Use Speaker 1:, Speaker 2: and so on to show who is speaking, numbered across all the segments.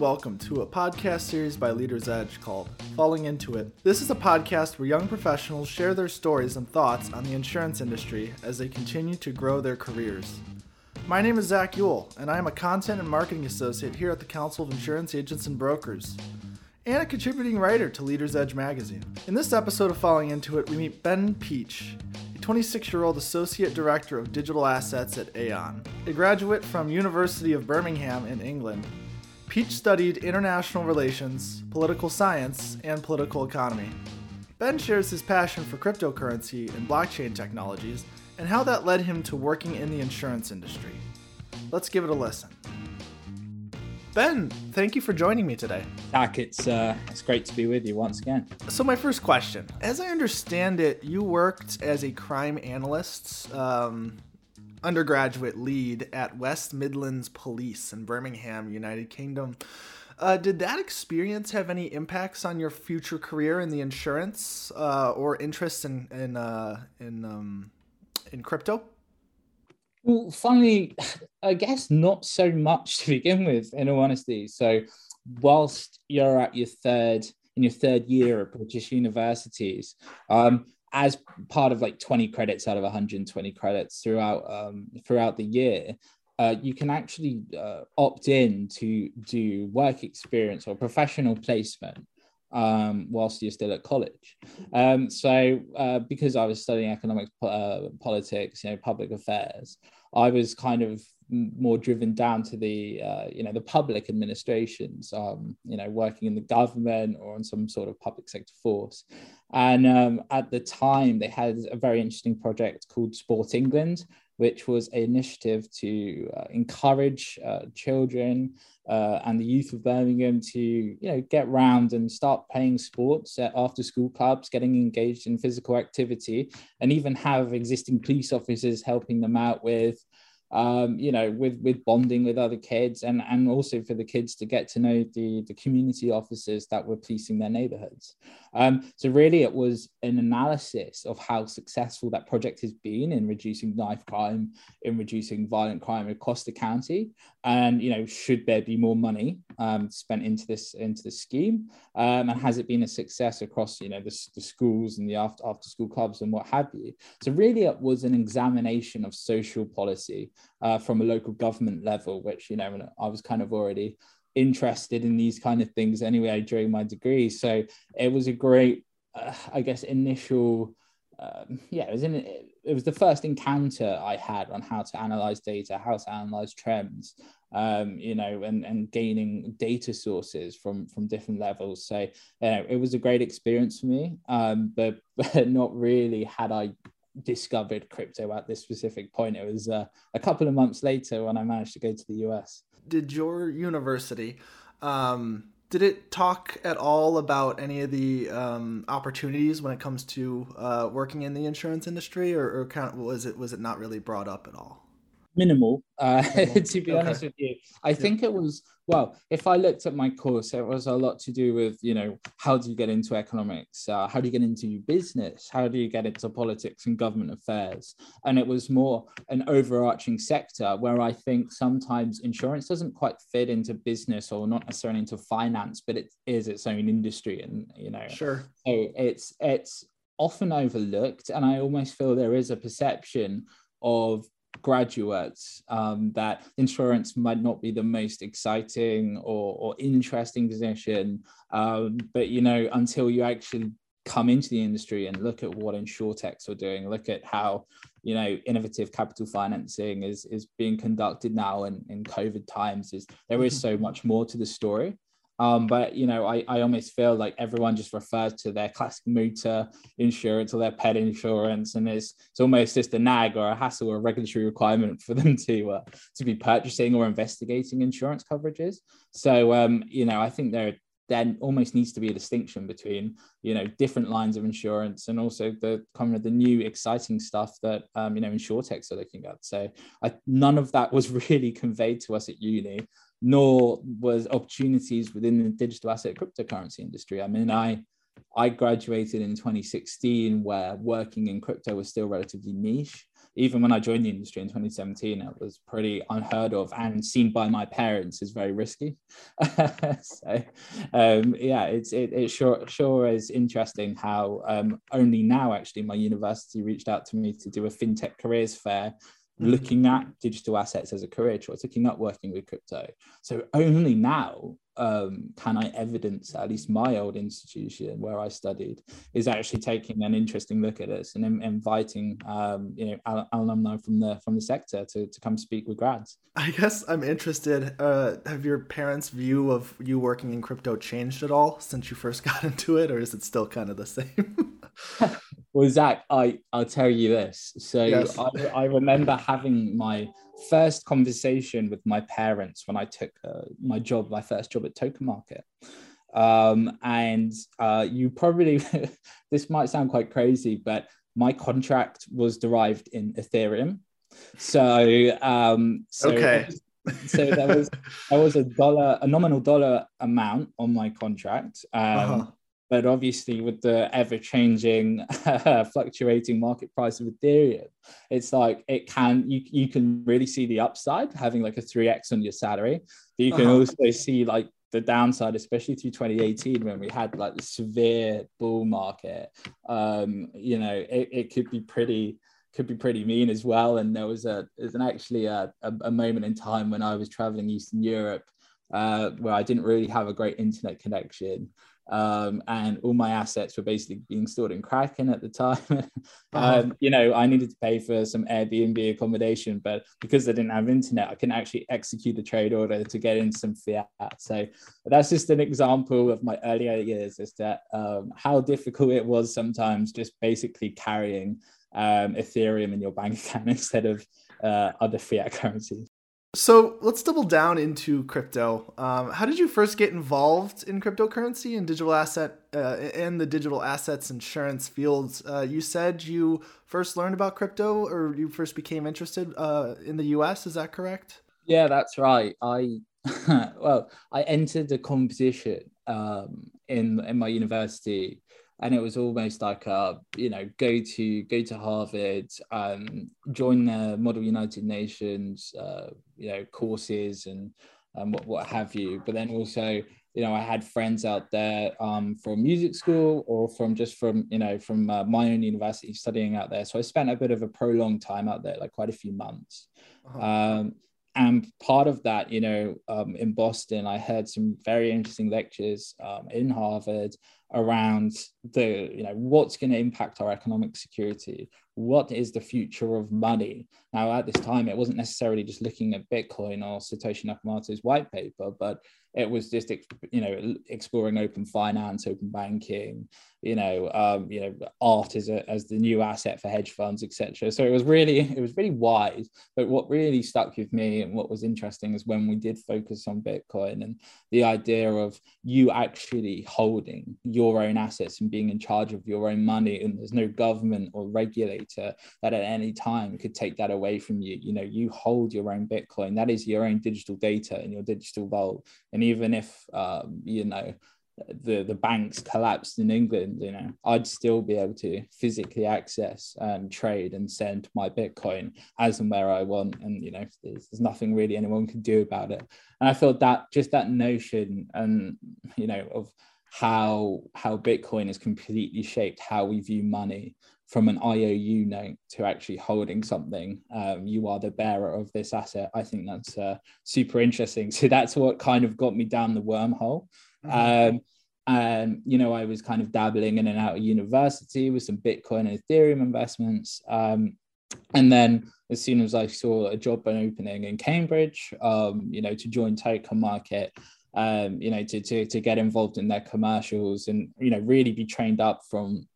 Speaker 1: welcome to a podcast series by Leaders Edge called Falling Into It. This is a podcast where young professionals share their stories and thoughts on the insurance industry as they continue to grow their careers. My name is Zach Yule, and I am a content and marketing associate here at the Council of Insurance Agents and Brokers, and a contributing writer to Leaders Edge magazine. In this episode of Falling Into It, we meet Ben Peach, a 26 year old associate director of digital assets at Aon. A graduate from University of Birmingham in England, Peach studied international relations, political science, and political economy. Ben shares his passion for cryptocurrency and blockchain technologies and how that led him to working in the insurance industry. Let's give it a listen. Ben, thank you for joining me today.
Speaker 2: Zach, it's uh, it's great to be with you once again.
Speaker 1: So, my first question: As I understand it, you worked as a crime analyst um, undergraduate lead at West Midlands Police in Birmingham, United Kingdom. Uh, did that experience have any impacts on your future career in the insurance uh, or interest in in uh, in um, in crypto?
Speaker 2: Well, finally, I guess not so much to begin with. In all honesty, so whilst you're at your third in your third year at British universities, um, as part of like 20 credits out of 120 credits throughout um, throughout the year uh, you can actually uh, opt in to do work experience or professional placement um, whilst you're still at college. Um, so, uh, because I was studying economics, uh, politics, you know, public affairs, I was kind of more driven down to the uh, you know the public administrations um, you know working in the government or on some sort of public sector force. And um, at the time they had a very interesting project called sport england which was an initiative to uh, encourage uh, children uh, and the youth of Birmingham to you know get round and start playing sports at after school clubs, getting engaged in physical activity, and even have existing police officers helping them out with um, you know, with with bonding with other kids, and and also for the kids to get to know the the community officers that were policing their neighborhoods. Um, so really, it was an analysis of how successful that project has been in reducing knife crime, in reducing violent crime across the county, and you know, should there be more money um, spent into this into the scheme, um, and has it been a success across you know the, the schools and the after after school clubs and what have you? So really, it was an examination of social policy uh, from a local government level, which you know I was kind of already interested in these kind of things anyway during my degree. So it was a great, uh, I guess, initial. Um, yeah, it was in. It was the first encounter I had on how to analyze data, how to analyze trends, um, you know, and, and gaining data sources from from different levels. So, you know, it was a great experience for me, um, but, but not really had I discovered crypto at this specific point. It was uh, a couple of months later when I managed to go to the US.
Speaker 1: Did your university um, did it talk at all about any of the um, opportunities when it comes to uh, working in the insurance industry, or, or kind of was it was it not really brought up at all?
Speaker 2: Minimal uh, to be okay. honest with you. I think it was well if i looked at my course it was a lot to do with you know how do you get into economics? Uh, how do you get into business? How do you get into politics and government affairs? And it was more an overarching sector where i think sometimes insurance doesn't quite fit into business or not necessarily into finance but it is its own industry and you know.
Speaker 1: Sure.
Speaker 2: So it's it's often overlooked and i almost feel there is a perception of graduates um, that insurance might not be the most exciting or, or interesting position um, but you know until you actually come into the industry and look at what insurtechs are doing look at how you know innovative capital financing is is being conducted now in, in covid times is there is mm-hmm. so much more to the story um, but you know, I, I almost feel like everyone just refers to their classic motor insurance or their pet insurance, and it's it's almost just a nag or a hassle or a regulatory requirement for them to uh, to be purchasing or investigating insurance coverages. So um, you know, I think there then almost needs to be a distinction between you know different lines of insurance and also the kind of the new exciting stuff that um, you know insurtechs are looking at. So I, none of that was really conveyed to us at uni nor was opportunities within the digital asset cryptocurrency industry. I mean, I I graduated in 2016, where working in crypto was still relatively niche. Even when I joined the industry in 2017, it was pretty unheard of and seen by my parents as very risky. so, um, yeah, it's it, it sure sure is interesting how um, only now actually my university reached out to me to do a fintech careers fair looking at digital assets as a career choice, looking at working with crypto. So only now um, can I evidence at least my old institution where I studied is actually taking an interesting look at this and in, inviting um, you know al- alumni from the from the sector to, to come speak with grads.
Speaker 1: I guess I'm interested. Uh, have your parents' view of you working in crypto changed at all since you first got into it, or is it still kind of the same?
Speaker 2: well, Zach, I I'll tell you this. So yes. I, I remember having my first conversation with my parents when I took uh, my job, my first job at Token Market. Um, and uh, you probably, this might sound quite crazy, but my contract was derived in Ethereum. So, um, so
Speaker 1: okay.
Speaker 2: so there was there was a dollar, a nominal dollar amount on my contract. Um, uh-huh but obviously with the ever changing fluctuating market price of ethereum it's like it can you, you can really see the upside having like a 3x on your salary but you can uh-huh. also see like the downside especially through 2018 when we had like the severe bull market. Um you know it, it could be pretty could be pretty mean as well. And there was a there's an actually a, a, a moment in time when i was traveling eastern europe uh, where I didn't really have a great internet connection um, and all my assets were basically being stored in Kraken at the time. uh-huh. um, you know, I needed to pay for some Airbnb accommodation, but because I didn't have internet, I couldn't actually execute a trade order to get in some fiat. So that's just an example of my earlier years as to um, how difficult it was sometimes just basically carrying um, Ethereum in your bank account instead of uh, other fiat currencies.
Speaker 1: So let's double down into crypto. Um, how did you first get involved in cryptocurrency and digital asset uh, in the digital assets insurance fields? Uh, you said you first learned about crypto, or you first became interested uh, in the U.S. Is that correct?
Speaker 2: Yeah, that's right. I well, I entered a competition um, in in my university and it was almost like a you know go to go to Harvard, um, join the Model United Nations, uh, you know courses and um, what what have you. But then also you know I had friends out there um, from music school or from just from you know from uh, my own university studying out there. So I spent a bit of a prolonged time out there, like quite a few months. Uh-huh. Um, and part of that, you know, um, in Boston, I heard some very interesting lectures um, in Harvard around the you know what's going to impact our economic security? What is the future of money? Now at this time it wasn't necessarily just looking at bitcoin or satoshi nakamoto's white paper but it was just you know exploring open finance open banking you know um, you know art as a, as the new asset for hedge funds etc so it was really it was really wide but what really stuck with me and what was interesting is when we did focus on bitcoin and the idea of you actually holding your own assets and being in charge of your own money and there's no government or regulator that at any time could take that away from you. You know you hold your own bitcoin. That is your own digital data in your digital vault. And even if um, you know the the banks collapsed in England, you know, I'd still be able to physically access and trade and send my Bitcoin as and where I want, and you know, there's, there's nothing really anyone can do about it. And I thought that just that notion, and you know, of how how Bitcoin has completely shaped how we view money from an IOU note to actually holding something. Um, you are the bearer of this asset. I think that's uh, super interesting. So that's what kind of got me down the wormhole. Mm-hmm. Um, and you know, I was kind of dabbling in and out of university with some Bitcoin and Ethereum investments. Um, and then as soon as I saw a job opening in Cambridge, um, you know, to join Token Market, um, you know, to, to, to get involved in their commercials and, you know, really be trained up from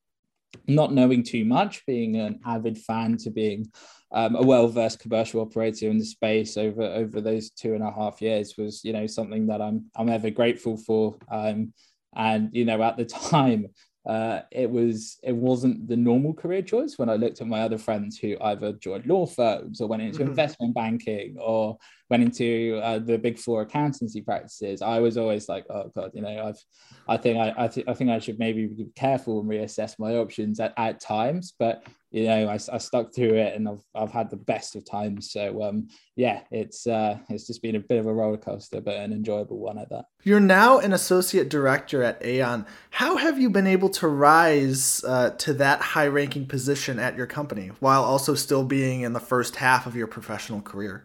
Speaker 2: not knowing too much, being an avid fan to being um, a well-versed commercial operator in the space over over those two and a half years was, you know, something that I'm I'm ever grateful for. Um, and you know, at the time, uh, it was it wasn't the normal career choice when I looked at my other friends who either joined law firms or went into mm-hmm. investment banking or went into uh, the big four accountancy practices. I was always like, oh god, you know, I've I think I I, th- I think I should maybe be careful and reassess my options at, at times. But you know, I, I stuck through it and I've, I've had the best of times. So um, yeah, it's uh, it's just been a bit of a roller coaster, but an enjoyable one at that.
Speaker 1: You're now an associate director at Aon. How have you been able to rise uh, to that high ranking position at your company while also still being in the first half of your professional career?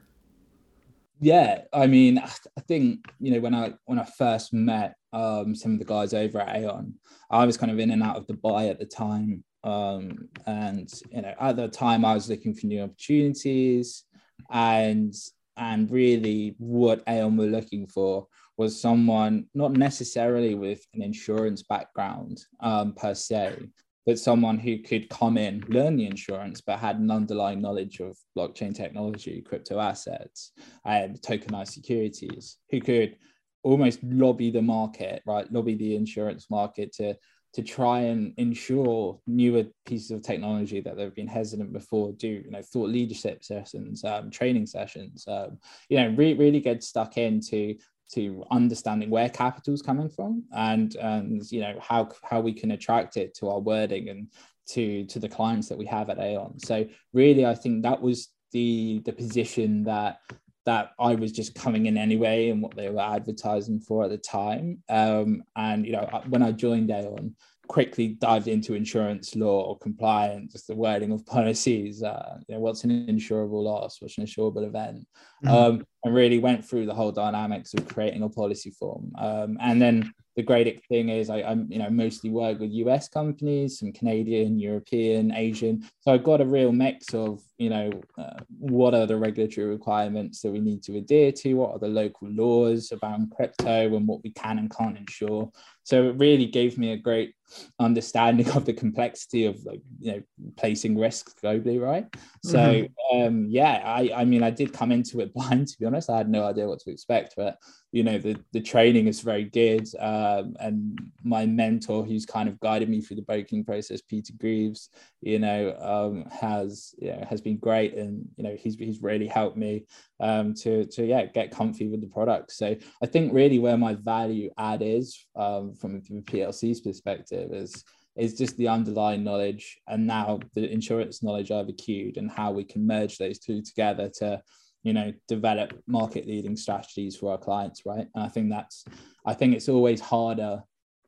Speaker 2: Yeah, I mean, I think you know when I when I first met um, some of the guys over at Aon, I was kind of in and out of Dubai at the time, um, and you know, at the time, I was looking for new opportunities, and and really, what Aon were looking for was someone not necessarily with an insurance background um, per se, but someone who could come in, learn the insurance, but had an underlying knowledge of blockchain technology, crypto assets, and tokenized securities, who could almost lobby the market, right? Lobby the insurance market to to try and ensure newer pieces of technology that they've been hesitant before do you know thought leadership sessions um, training sessions um, you know re- really get stuck into to understanding where capital is coming from and and you know how how we can attract it to our wording and to to the clients that we have at aon so really i think that was the the position that that I was just coming in anyway and what they were advertising for at the time. Um, and you know, when I joined Aon, quickly dived into insurance law or compliance, just the wording of policies. Uh, you know, what's an insurable loss? What's an insurable event? Mm-hmm. Um, and really went through the whole dynamics of creating a policy form. Um, and then the great thing is I, am you know mostly work with US companies, some Canadian, European, Asian. So I've got a real mix of you know uh, what are the regulatory requirements that we need to adhere to, what are the local laws around crypto, and what we can and can't insure. So it really gave me a great understanding of the complexity of like you know placing risks globally, right? So mm-hmm. um, yeah, I I mean I did come into it blind to be honest. I had no idea what to expect, but you know the the training is very good um, and my mentor who's kind of guided me through the broking process peter greaves you know um, has you know, has been great and you know he's, he's really helped me um, to to yeah get comfy with the product. So i think really where my value add is um, from plc's perspective is is just the underlying knowledge and now the insurance knowledge i've accrued and how we can merge those two together to you know develop market leading strategies for our clients right? And i think that's i think it's always harder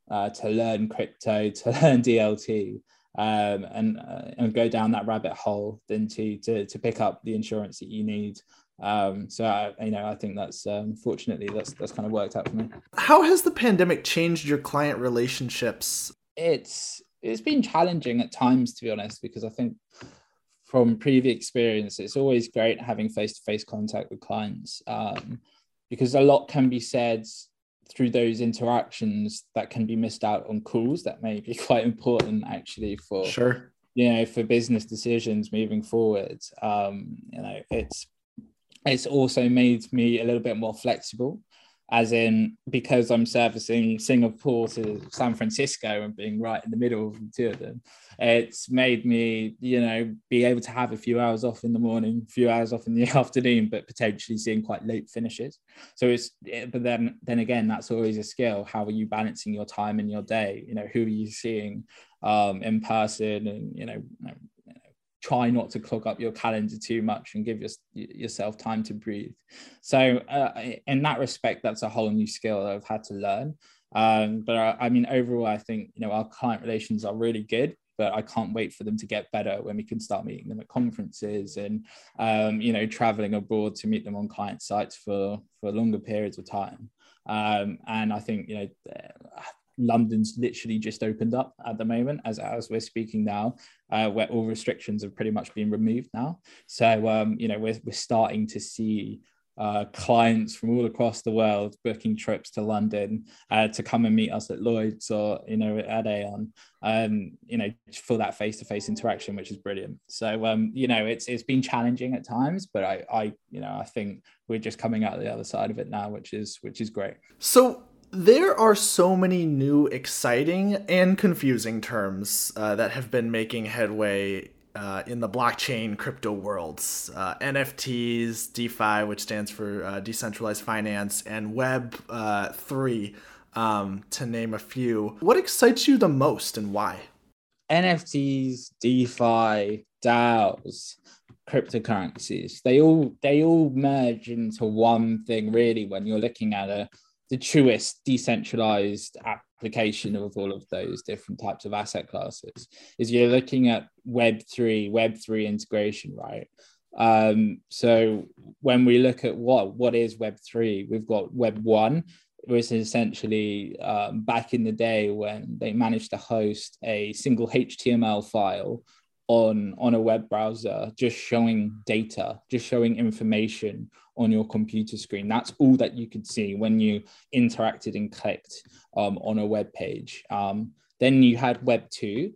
Speaker 2: uh, to learn crypto to learn dlt um, and uh, and go down that rabbit hole than to to, to pick up the insurance that you need um, so I, you know, I think that's um, fortunately that's that's kind of worked out for me.
Speaker 1: How has the pandemic changed your client relationships?
Speaker 2: It's it's been challenging at times, to be honest, because I think from previous experience, it's always great having face to face contact with clients um, because a lot can be said through those interactions that can be missed out on calls that may be quite important actually for
Speaker 1: sure.
Speaker 2: you know for business decisions moving forward. Um you know it's it's also made me a little bit more flexible as in because I'm servicing Singapore to San Francisco and being right in the middle of the two of them, it's made me, you know, be able to have a few hours off in the morning, a few hours off in the afternoon, but potentially seeing quite late finishes. So it's, but then, then again, that's always a skill. How are you balancing your time in your day? You know, who are you seeing um, in person, and you know, try not to clog up your calendar too much and give your, yourself time to breathe. So, uh, in that respect, that's a whole new skill that I've had to learn. Um, but I, I, mean, overall, I think you know our client relations are really good. But I can't wait for them to get better when we can start meeting them at conferences and um, you know traveling abroad to meet them on client sites for for longer periods of time. Um, and I think you know London's literally just opened up at the moment as, as we're speaking now, uh, where all restrictions have pretty much been removed now. So, um, you know, we're, we're starting to see uh, clients from all across the world booking trips to London uh, to come and meet us at Lloyd's or you know at Aon, um, you know for that face-to-face interaction, which is brilliant. So um, you know it's it's been challenging at times, but I I you know I think we're just coming out the other side of it now, which is which is great.
Speaker 1: So There are so many new, exciting, and confusing terms uh, that have been making headway uh, in the blockchain crypto worlds. Uh, NFTs, DeFi, which stands for uh, decentralized finance, and Web uh, three, um, to name a few. What excites you the most, and why?
Speaker 2: NFTs, DeFi, DAOs, cryptocurrencies. They all they all merge into one thing really when you're looking at a the truest decentralized application of all of those different types of asset classes is you're looking at web3 web3 integration right? Um, so when we look at what what is web3 we've got web 1 which is essentially um, back in the day when they managed to host a single html file on on a web browser just showing data just showing information on your computer screen. That's all that you could see when you interacted and clicked um, on a web page. Um, then you had Web 2,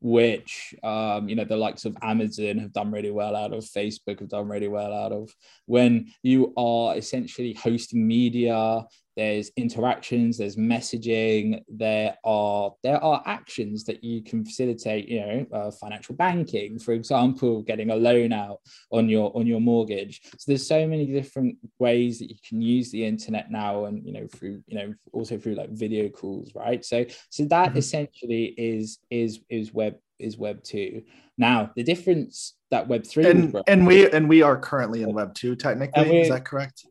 Speaker 2: which um, you know the likes of Amazon have done really well out of, Facebook have done really well out of. When you are essentially hosting media, there's interactions there's messaging there are there are actions that you can facilitate you know uh, financial banking for example getting a loan out on your on your mortgage. So there's so many different ways that you can use the internet now and you know through you know also through like video calls right? So so that mm-hmm. essentially is is is web is web 2 now the difference that web 3
Speaker 1: and, and we and we are currently in web 2 technically. Is that correct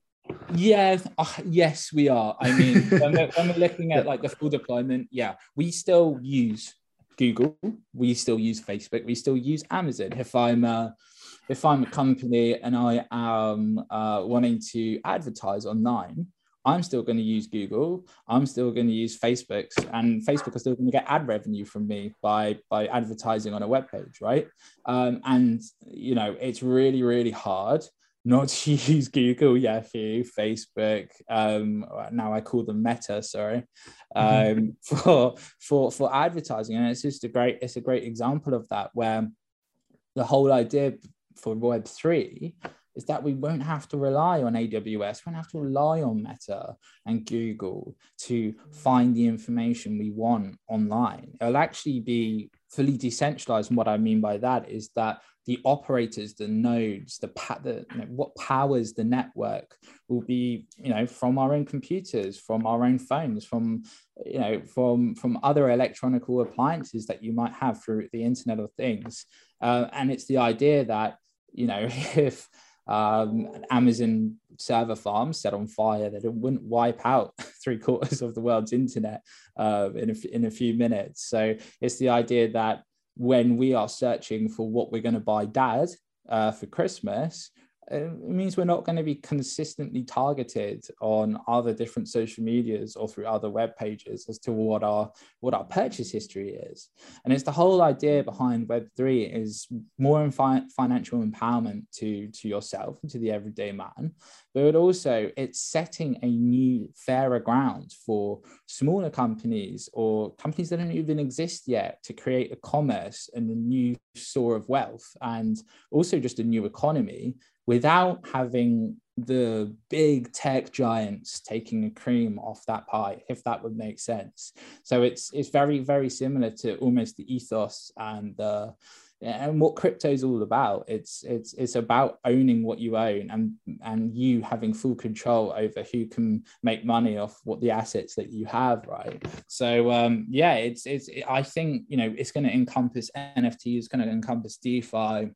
Speaker 2: yeah, uh, yes, we are. I mean, when, we're, when, we're, looking at like the full deployment, yeah, we still use Google, we still use Facebook, we still use Amazon. If I'm a, if I'm a company and I am uh, wanting to advertise online, I'm still going to use Google. I'm still going to use Facebook, and Facebook is still going to get ad revenue from me by by advertising on a web page, right? Um, and you know, it's really really hard not to use Google, Yahoo, Facebook. Um, now I call them Meta. Sorry, mm-hmm. um, for for for advertising, and it's just a great it's a great example of that where the whole idea for Web three is that we won't have to rely on AWS, we won't have to rely on Meta and Google to find the information we want online. It'll actually be fully decentralized. And what I mean by that is that the operators, the nodes, the, pa- the you know, what powers the network will be, you know, from our own computers, from our own phones, from, you know, from from other electronical appliances that you might have through the Internet of Things. Uh, and it's the idea that, you know, if um, Amazon server farm set on fire, that it wouldn't wipe out three quarters of the world's internet uh, in, a, in a few minutes. So it's the idea that when we are searching for what we're going to buy dad uh, for Christmas, it means we're not going to be consistently targeted on other different social medias or through other web pages as to what our what our purchase history is. And it's the whole idea behind web3 is more fi- financial empowerment to to yourself and to the everyday man but also it's setting a new fairer ground for smaller companies or companies that don't even exist yet to create a commerce and a new store of wealth and also just a new economy without having the big tech giants taking a cream off that pie if that would make sense. So it's it's very very similar to almost the ethos and the and what crypto is all about. It's it's it's about owning what you own and and you having full control over who can make money off what the assets that you have right? So um yeah it's it's i think you know it's going to encompass nft it's going to encompass defi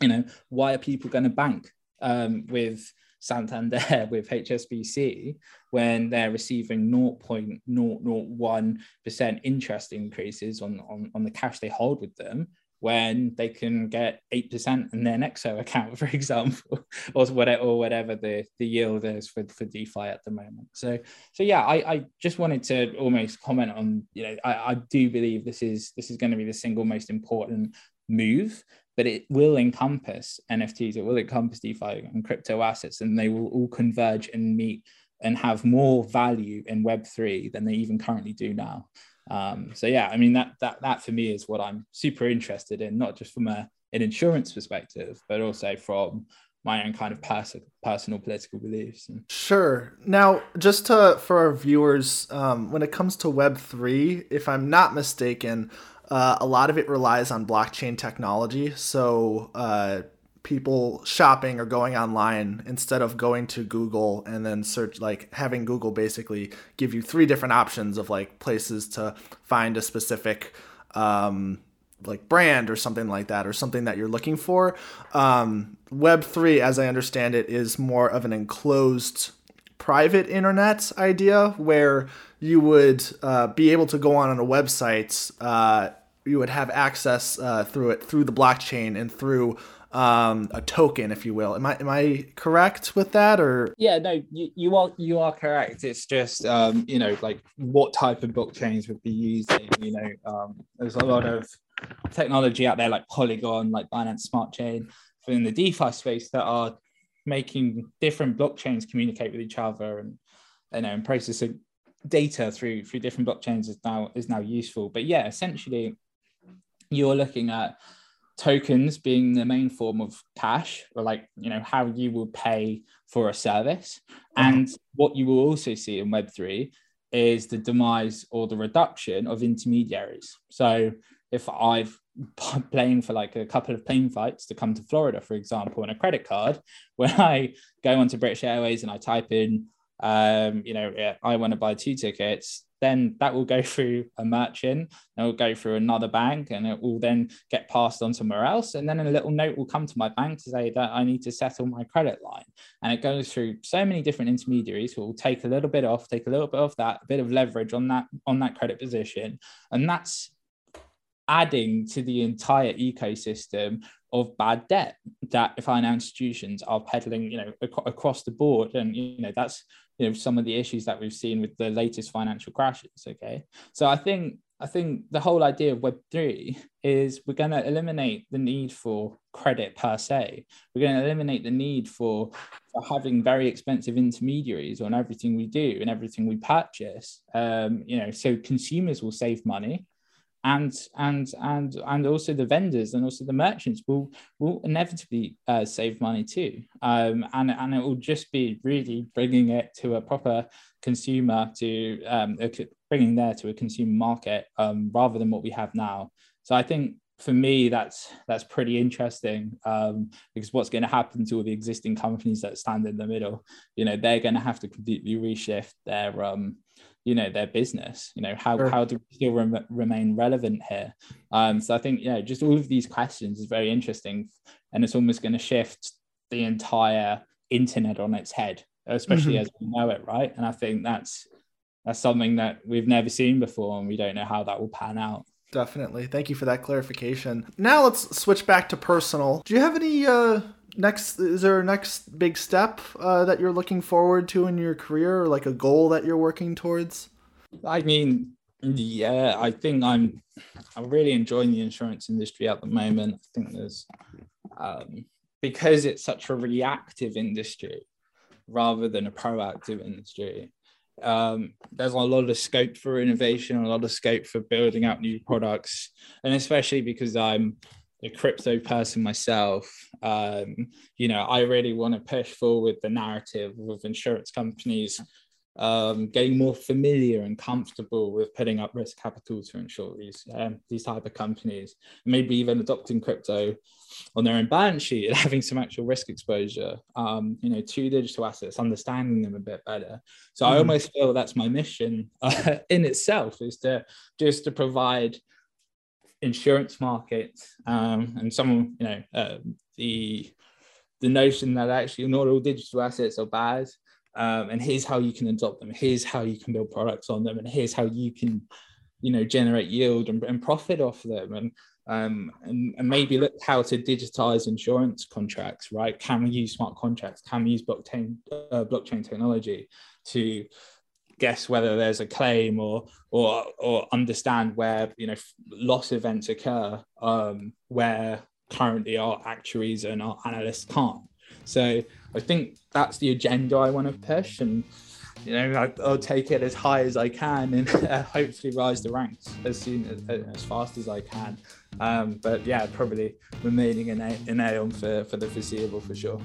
Speaker 2: you know, why are people going to bank um, with Santander, with HSBC, when they're receiving 0.001% interest increases on, on, on the cash they hold with them, when they can get 8% in their Nexo account, for example, or whatever, or whatever the, the yield is for, for DeFi at the moment. So, so yeah, I, I just wanted to almost comment on, you know, I, I do believe this is this is going to be the single most important move but it will encompass NFTs, it will encompass DeFi and crypto assets, and they will all converge and meet and have more value in Web3 than they even currently do now. Um, so yeah, I mean that that that for me is what I'm super interested in, not just from a, an insurance perspective, but also from my own kind of pers- personal political beliefs.
Speaker 1: Sure. Now, just to for our viewers, um, when it comes to Web three, if I'm not mistaken, uh, a lot of it relies on blockchain technology. So uh, people shopping or going online instead of going to Google and then search like having Google basically give you three different options of like places to find a specific um, like brand or something like that or something that you're looking for. Um, Web three, as I understand it, is more of an enclosed private internet idea where you would uh, be able to go on, on a website. Uh, you would have access uh, through it through the blockchain and through um, a token, if you will. Am I am I correct with that, or?
Speaker 2: Yeah, no, you, you are you are correct. It's just um, you know like what type of blockchains would be using. You know, um, there's a lot of technology out there like Polygon, like Binance Smart Chain, in the DeFi space that are making different blockchains communicate with each other and you know and processing data through through different blockchains is now is now useful. But yeah, essentially, you're looking at tokens being the main form of cash or like you know how you will pay for a service uh-huh. and what you will also see in web3 is the demise or the reduction of intermediaries so if i've playing for like a couple of plane flights to come to florida for example on a credit card when i go onto british airways and i type in um, you know i want to buy two tickets then that will go through a merchant, it will go through another bank, and it will then get passed on somewhere else. And then a little note will come to my bank to say that I need to settle my credit line. And it goes through so many different intermediaries who will take a little bit off, take a little bit of that, a bit of leverage on that on that credit position, and that's adding to the entire ecosystem of bad debt that financial institutions are peddling, you know, ac- across the board. And you know, that's you know some of the issues that we've seen with the latest financial crashes. Okay, so I think I think the whole idea of Web three is we're going to eliminate the need for credit per se. We're going to eliminate the need for, for having very expensive intermediaries on everything we do and everything we purchase. Um, you know, so consumers will save money and and and and also the vendors and also the merchants will will inevitably uh, save money too. Um, and and it will just be really bringing it to a proper consumer to um, bringing there to a consumer market um, rather than what we have now. So i think for me that's that's pretty interesting um, because what's going to happen to all the existing companies that stand in the middle you know they're going to have to completely reshift their um, you know their business you know how, sure. how do we still rem- remain relevant here um so i think yeah just all of these questions is very interesting and it's almost going to shift the entire internet on its head especially mm-hmm. as we know it right and i think that's that's something that we've never seen before and we don't know how that will pan out
Speaker 1: definitely. Thank you for that clarification. Now let's switch back to personal. Do you have any uh next is there a next big step uh, that you're looking forward to in your career or like a goal that you're working towards?
Speaker 2: I mean yeah i think i'm i'm really enjoying the insurance industry at the moment. I think there's um, because it's such a reactive industry rather than a proactive industry um, there's a lot of scope for innovation a lot of scope for building out new products. And especially because i'm a crypto person myself, um, you know, I really want to push forward the narrative of insurance companies um, getting more familiar and comfortable with putting up risk capital to insure these um, these type of companies, maybe even adopting crypto on their own balance sheet and having some actual risk exposure, um, you know, to digital assets, understanding them a bit better. So mm. I almost feel that's my mission uh, in itself is to just to provide insurance market um, and some you know uh, the the notion that actually not all digital assets are bad um, and here's how you can adopt them. Here's how you can build products on them. And here's how you can you know generate yield and, and profit off them. And um, and, and, maybe look how to digitize insurance contracts right? Can we use smart contracts? Can we use blockchain uh, blockchain technology to guess whether there's a claim or or or understand where you know loss events occur um, where currently our actuaries and our analysts can't. So I think that's the agenda I want to push, and you know, I'll take it as high as I can and uh, hopefully rise the ranks as soon as, as fast as I can. Um, but yeah, probably remaining in, a- in Aon for, for the foreseeable for sure.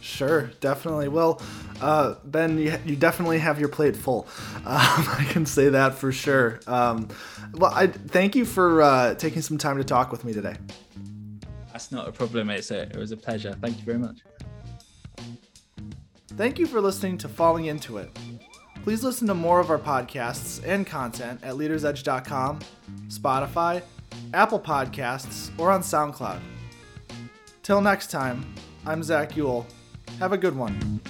Speaker 1: Sure, definitely. Well, uh, Ben, you, you definitely have your plate full. Um, I can say that for sure. Um, well, I thank you for uh, taking some time to talk with me today.
Speaker 2: That's not a problem. A, it was a pleasure. Thank you very much.
Speaker 1: Thank you for listening to Falling Into It. Please listen to more of our podcasts and content at leadersedge.com, Spotify, Apple Podcasts, or on SoundCloud. Till next time, I'm Zach Ewell. Have a good one.